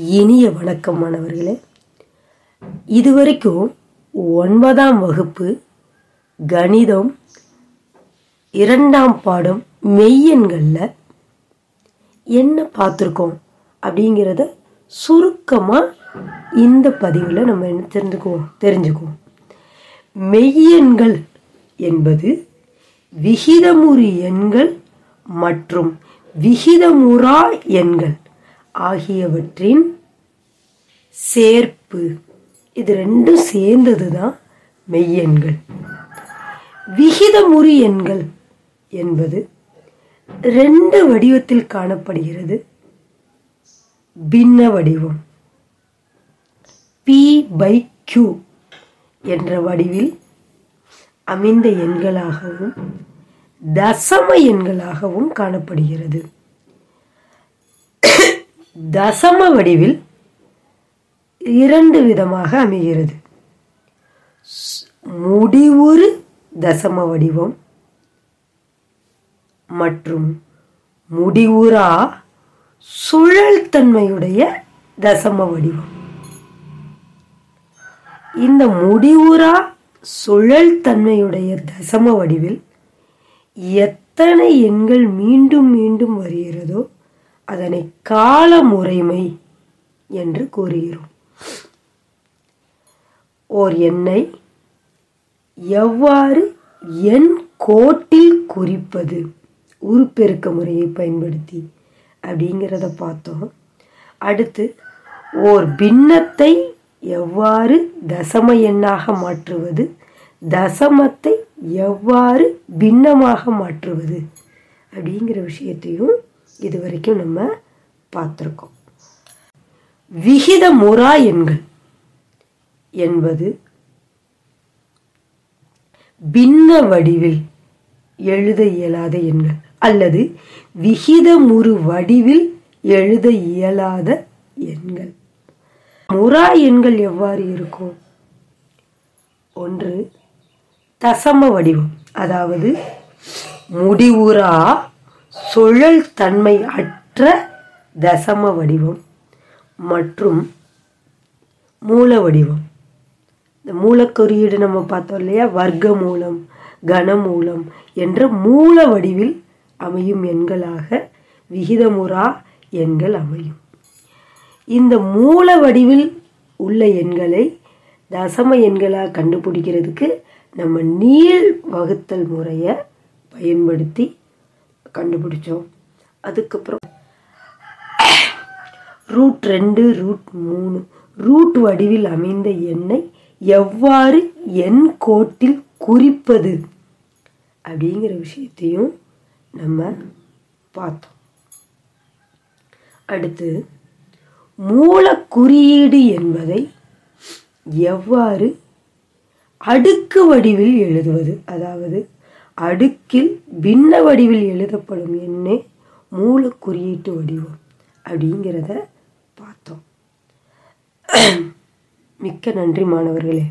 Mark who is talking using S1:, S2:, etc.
S1: இனிய வணக்கம் மாணவர்களே. இதுவரைக்கும் ஒன்பதாம் வகுப்பு கணிதம் இரண்டாம் பாடம் மெய்யெண்களில் என்ன பார்த்துருக்கோம் அப்படிங்கிறத சுருக்கமாக இந்த பதிவில் நம்ம என்ன தெரிஞ்சுக்குவோம்? தெரிஞ்சுக்குவோம். மெய்யெண்கள் என்பது விகிதமுறு எண்கள் மற்றும் விகிதமுறா எண்கள். ஆகியவற்றின் சேர்ப்பு. இது ரெண்டும் சேர்ந்தது தான் மெய்யெண்கள். விகிதமுறு எண்கள் என்பது ரெண்டு வடிவத்தில் காணப்படுகிறது. பின்ன வடிவம். பி பை கியூ என்ற வடிவில் அமைந்த எண்களாகவும் தசம எண்களாகவும் காணப்படுகிறது. தசம வடிவில் இரண்டு விதமாக அமைகிறது. முடிவுறு தசம வடிவம் மற்றும் முடிவுறா சுழல் தன்மையுடைய தசம வடிவம். இந்த முடிவுறா சுழல் தன்மையுடைய தசம வடிவில் எத்தனை எண்கள் மீண்டும் மீண்டும் வருகிறது? அதனை கால முறைமை என்று கூறுகிறோம். ஓர் எண்ணை எவ்வாறு எண் கோட்டில் குறிப்பது உருப்பெருக்க முறையை பயன்படுத்தி அப்படிங்கிறத பார்த்தோம். அடுத்து ஓர் பின்னத்தை எவ்வாறு தசம எண்ணாக மாற்றுவது தசமத்தை எவ்வாறு பின்னமாக மாற்றுவது அப்படிங்கிற விஷயத்தையும் இது வரைக்கும் நம்ம பார்த்துருக்கோம். விகிதமுறா எண்கள் என்பது பின்ன வடிவில் எழுத இயலாத எண்கள் அல்லது விகிதமுறு வடிவில் எழுத இயலாத எண்கள். முறா எண்கள் எவ்வாறு இருக்கும்? ஒன்று தசம வடிவம் அதாவது முடிவுறா சுழல் தன்மை அற்ற தசம வடிவம் மற்றும் மூல வடிவம். இந்த மூலக்குறியீடு நம்ம பார்த்தோம் இல்லையா? வர்க்க மூலம் கனமூலம் என்ற மூல வடிவில் அமையும் எண்களாக விகிதமுறா எண்கள் அமையும். இந்த மூல வடிவில் உள்ள எண்களை தசம எண்களாக கண்டுபிடிக்கிறதுக்கு நம்ம நீள் வகுத்தல் முறையை பயன்படுத்தி கண்டுபிடிச்சோம். அதுக்கப்புறம் ரூட் ரெண்டு ரூட் மூணு. ரூட் வடிவில் அமைந்த எண்ணை எவ்வாறு எண் கோட்டில் குறிப்பது அப்படிங்கிற விஷயத்தையும் நம்ம பார்த்தோம். அடுத்து மூல குறியீடு என்பதை எவ்வாறு அடுக்கு வடிவில் எழுதுவது? அதாவது அடுக்கில் பின்ன வடிவில் எழுதப்படும் எண்ணே மூல குறியீட்டு வடிவம் அப்படிங்கிறத பார்த்தோம். மிக்க நன்றி மாணவர்களே.